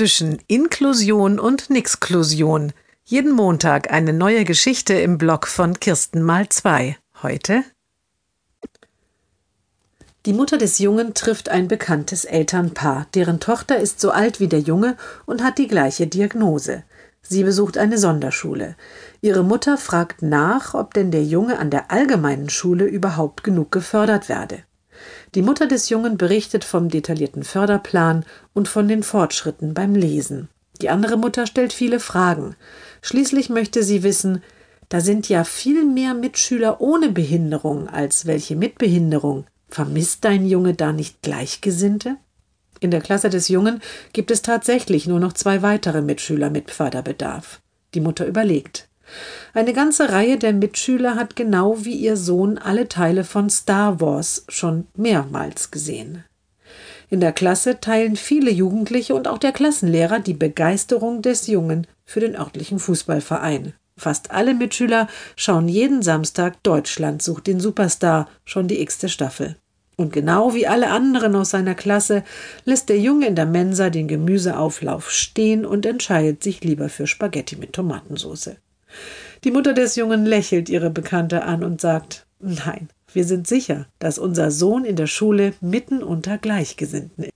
zwischen Inklusion und Nixklusion. Jeden Montag eine neue Geschichte im Blog von Kirsten mal zwei. Heute die Mutter des Jungen trifft ein bekanntes Elternpaar. Deren Tochter ist so alt wie der Junge und hat die gleiche Diagnose. Sie besucht eine Sonderschule. Ihre Mutter fragt nach, ob denn der Junge an der allgemeinen Schule überhaupt genug gefördert werde. Die Mutter des Jungen berichtet vom detaillierten Förderplan und von den Fortschritten beim Lesen. Die andere Mutter stellt viele Fragen. Schließlich möchte sie wissen, da sind ja viel mehr Mitschüler ohne Behinderung als welche mit Behinderung. Vermisst dein Junge da nicht Gleichgesinnte? In der Klasse des Jungen gibt es tatsächlich nur noch zwei weitere Mitschüler mit Förderbedarf. Die Mutter überlegt. Eine ganze Reihe der Mitschüler hat genau wie ihr Sohn alle Teile von Star Wars schon mehrmals gesehen. In der Klasse teilen viele Jugendliche und auch der Klassenlehrer die Begeisterung des Jungen für den örtlichen Fußballverein. Fast alle Mitschüler schauen jeden Samstag Deutschland sucht den Superstar, schon die x-te Staffel. Und genau wie alle anderen aus seiner Klasse lässt der Junge in der Mensa den Gemüseauflauf stehen und entscheidet sich lieber für Spaghetti mit Tomatensauce. Die Mutter des Jungen lächelt ihre Bekannte an und sagt Nein, wir sind sicher, dass unser Sohn in der Schule mitten unter Gleichgesinnten.